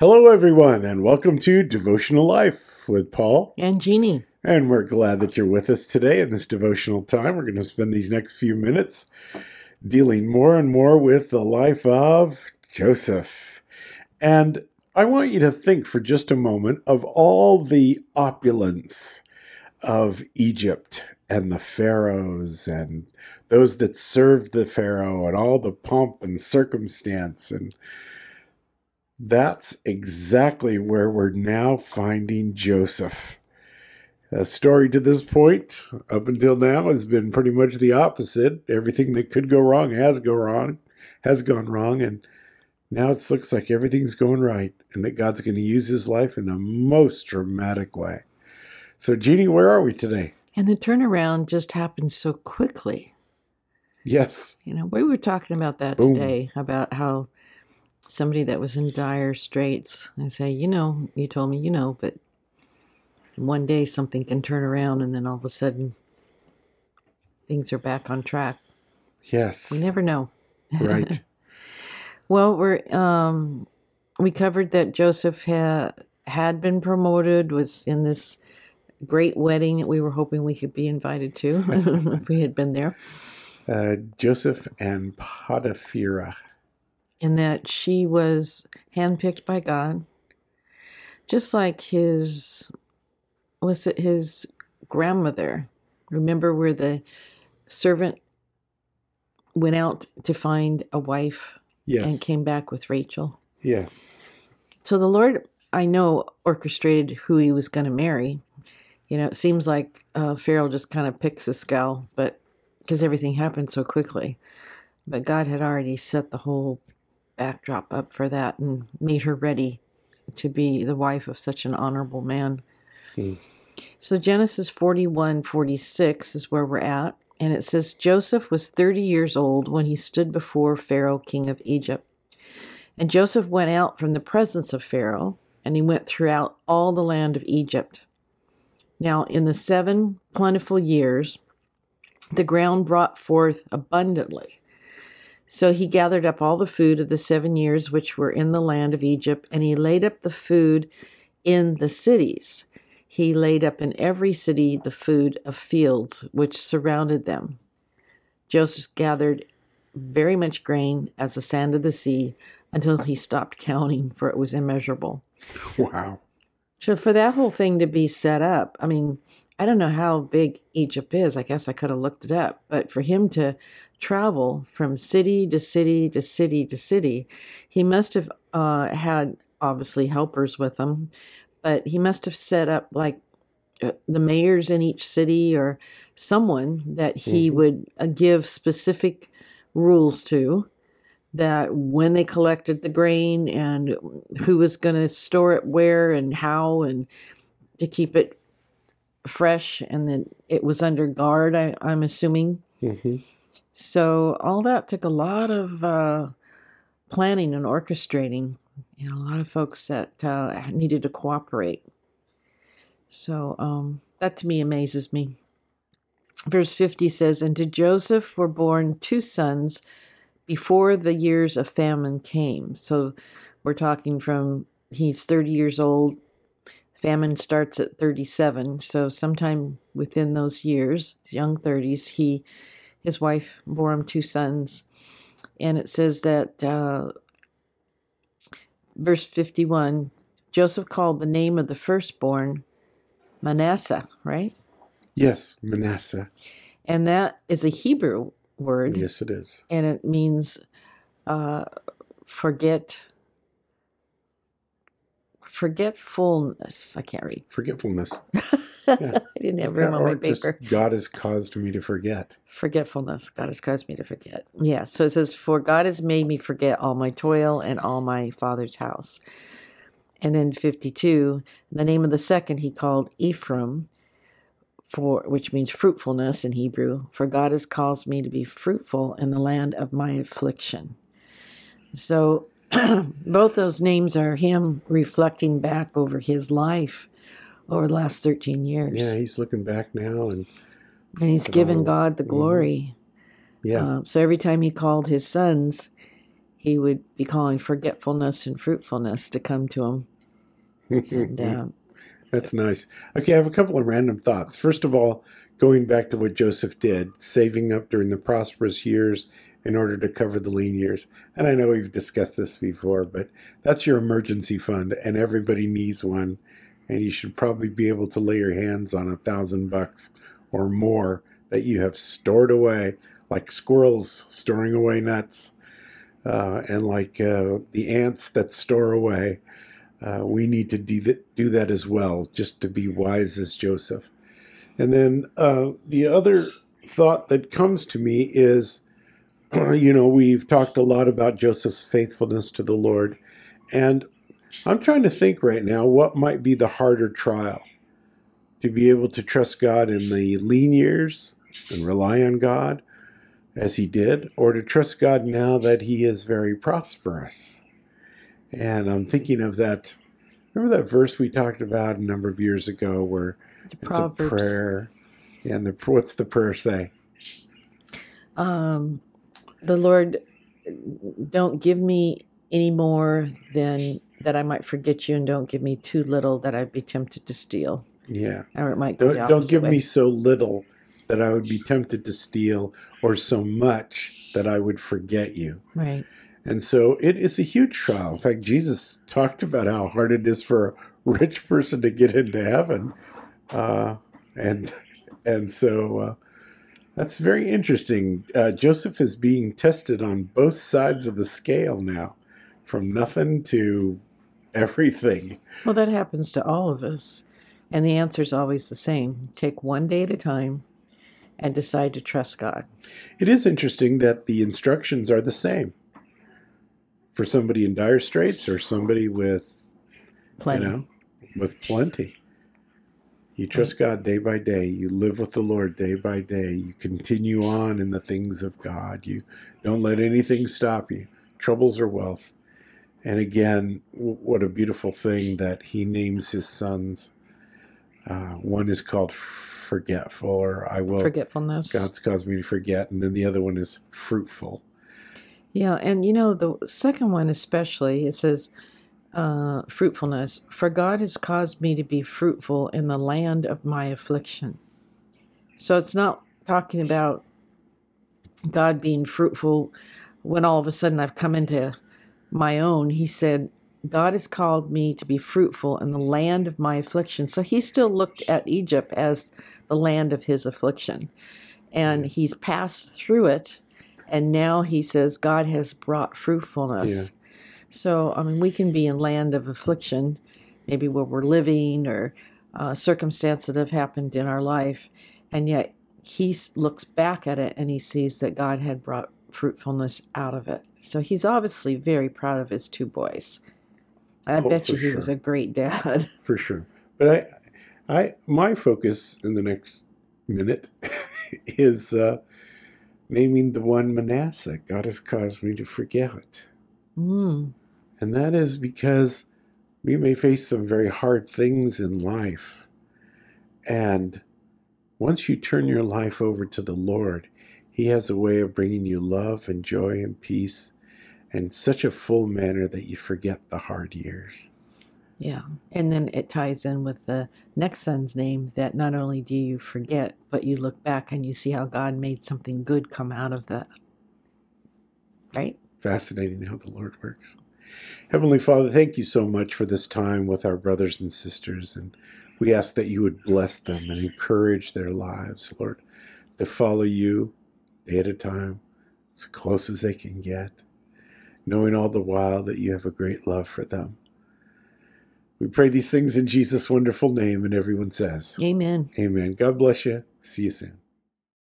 Hello, everyone, and welcome to Devotional Life with Paul. And Jeannie. And we're glad that you're with us today in this devotional time. We're going to spend these next few minutes dealing more and more with the life of Joseph. And I want you to think for just a moment of all the opulence of Egypt and the pharaohs and those that served the pharaoh and all the pomp and circumstance and that's exactly where we're now finding Joseph. The story to this point, up until now, has been pretty much the opposite. Everything that could go wrong has go wrong, has gone wrong, and now it looks like everything's going right, and that God's going to use his life in the most dramatic way. So, Jeannie, where are we today? And the turnaround just happened so quickly. Yes. You know, we were talking about that Boom. today about how somebody that was in dire straits, I say, you know, you told me, you know, but one day something can turn around and then all of a sudden things are back on track. Yes. We never know. Right. Well, we're um we covered that Joseph had had been promoted, was in this great wedding that we were hoping we could be invited to if we had been there. Uh, Joseph and Potipharah. And that she was handpicked by God, just like his was it his grandmother. Remember where the servant went out to find a wife Yes. and came back with Rachel. yeah. So the Lord, I know, orchestrated who he was going to marry. You know, it seems like uh, Pharaoh just kind of picks a skull, but because everything happened so quickly. But God had already set the whole backdrop up for that and made her ready to be the wife of such an honorable man. Hmm. So Genesis 41 46 is where we're at. And it says Joseph was 30 years old when he stood before Pharaoh, king of Egypt. And Joseph went out from the presence of Pharaoh, and he went throughout all the land of Egypt. Now, in the seven plentiful years, the ground brought forth abundantly. So he gathered up all the food of the seven years which were in the land of Egypt, and he laid up the food in the cities. He laid up in every city the food of fields which surrounded them. Joseph gathered very much grain as the sand of the sea until he stopped counting, for it was immeasurable. Wow. So for that whole thing to be set up, I mean, I don't know how big Egypt is. I guess I could have looked it up, but for him to travel from city to city to city to city, he must have uh, had obviously helpers with him, but he must have set up like uh, the mayors in each city or someone that he Mhm. would uh, give specific rules to that when they collected the grain and who was going to store it where and how and to keep it fresh and then it was under guard I, i'm assuming. Hmm so all that took a lot of uh, planning and orchestrating and a lot of folks that uh, needed to cooperate so um, that to me amazes me verse 50 says and to joseph were born two sons before the years of famine came. So we're talking from he's 30 years old. Famine starts at 37. So sometime within those years, young 30s, he his wife bore him two sons. And it says that uh, verse 51 Joseph called the name of the firstborn Manasseh, right? Yes, Manasseh. And that is a Hebrew word. Yes, it is. and it means uh, forget forgetfulness. I can't read. Forgetfulness. I didn't have room on my paper. God has caused me to forget. Forgetfulness. God has caused me to forget. Yeah. So it says, "For God has made me forget all my toil and all my father's house." And then fifty-two. The name of the second he called Ephraim, for which means fruitfulness in Hebrew. For God has caused me to be fruitful in the land of my affliction. So both those names are him reflecting back over his life over the last 13 years. Yeah, he's looking back now and and he's given God the glory. yeah. Uh, so every time he called his sons, he would be calling forgetfulness and fruitfulness to come to him. And uh, That's nice. Okay, I have a couple of random thoughts. First of all, going back to what Joseph did, saving up during the prosperous years in order to cover the lean years. And I know we've discussed this before, but that's your emergency fund, and everybody needs one. And you should probably be able to lay your hands on a thousand bucks or more that you have stored away, like squirrels storing away nuts, uh, and like uh, the ants that store away. Uh, we need to do that, do that as well, just to be wise as Joseph. And then uh, the other thought that comes to me is, you know, we've talked a lot about Joseph's faithfulness to the Lord, and I'm trying to think right now what might be the harder trial to be able to trust God in the lean years and rely on God as he did, or to trust God now that he is very prosperous. And I'm thinking of that. Remember that verse we talked about a number of years ago where the it's a prayer. And the what's the prayer say? Um, the Lord, don't give me any more than that I might forget you, and don't give me too little that I'd be tempted to steal. Yeah. Or it might Don't, don't give way. me so little that I would be tempted to steal, or so much that I would forget you. right. And so it is a huge trial. In fact, Jesus talked about how hard it is for a rich person to get into heaven, uh, and and so uh, that's very interesting. Uh, Joseph is being tested on both sides of the scale now, from nothing to everything. Well, that happens to all of us, and the answer is always the same: take one day at a time, and decide to trust God. It is interesting that the instructions are the same for somebody in dire straits or somebody with Plenty. you know, with plenty. You trust God day by day. You live with the Lord day by day. You continue on in the things of God. You don't let anything stop you. Troubles or wealth. And again, what a beautiful thing that he names his sons. Uh, one is called forgetful, or I will. Forgetfulness. God's caused me to forget, and then the other one is fruitful. Yeah, and you know the second one especially it says uh, fruitfulness. For God has caused me to be fruitful in the land of my affliction. So it's not talking about God being fruitful when all of a sudden I've come into my own. He said, God has called me to be fruitful in the land of my affliction. So he still looked at Egypt as the land of his affliction. And he's passed through it. And now he says, God has brought fruitfulness. Yeah. So, I mean, we can be in land of affliction, maybe where we're living or uh, circumstance that have happened in our life. And yet he looks back at it and he sees that God had brought fruitfulness out of it. So he's obviously very proud of his two boys. I Oh, bet you he was a great dad. for sure. But I, I, my focus in the next minute is uh, naming the one Manasseh. God has caused me to forget, Mm, and that is because we may face some very hard things in life, and once you turn your life over to the Lord, He has a way of bringing you love and joy and peace. In such a full manner that you forget the hard years. yeah. And then it ties in with the next son's name that not only do you forget, but you look back and you see how God made something good come out of that. Right? fascinating how the Lord works. Heavenly Father, thank you so much for this time with our brothers and sisters. And we ask that you would bless them and encourage their lives, Lord, to follow you day at a time, as close as they can get, knowing all the while that you have a great love for them. We pray these things in Jesus' wonderful name, and everyone says, Amen. Amen. God bless you. See you soon.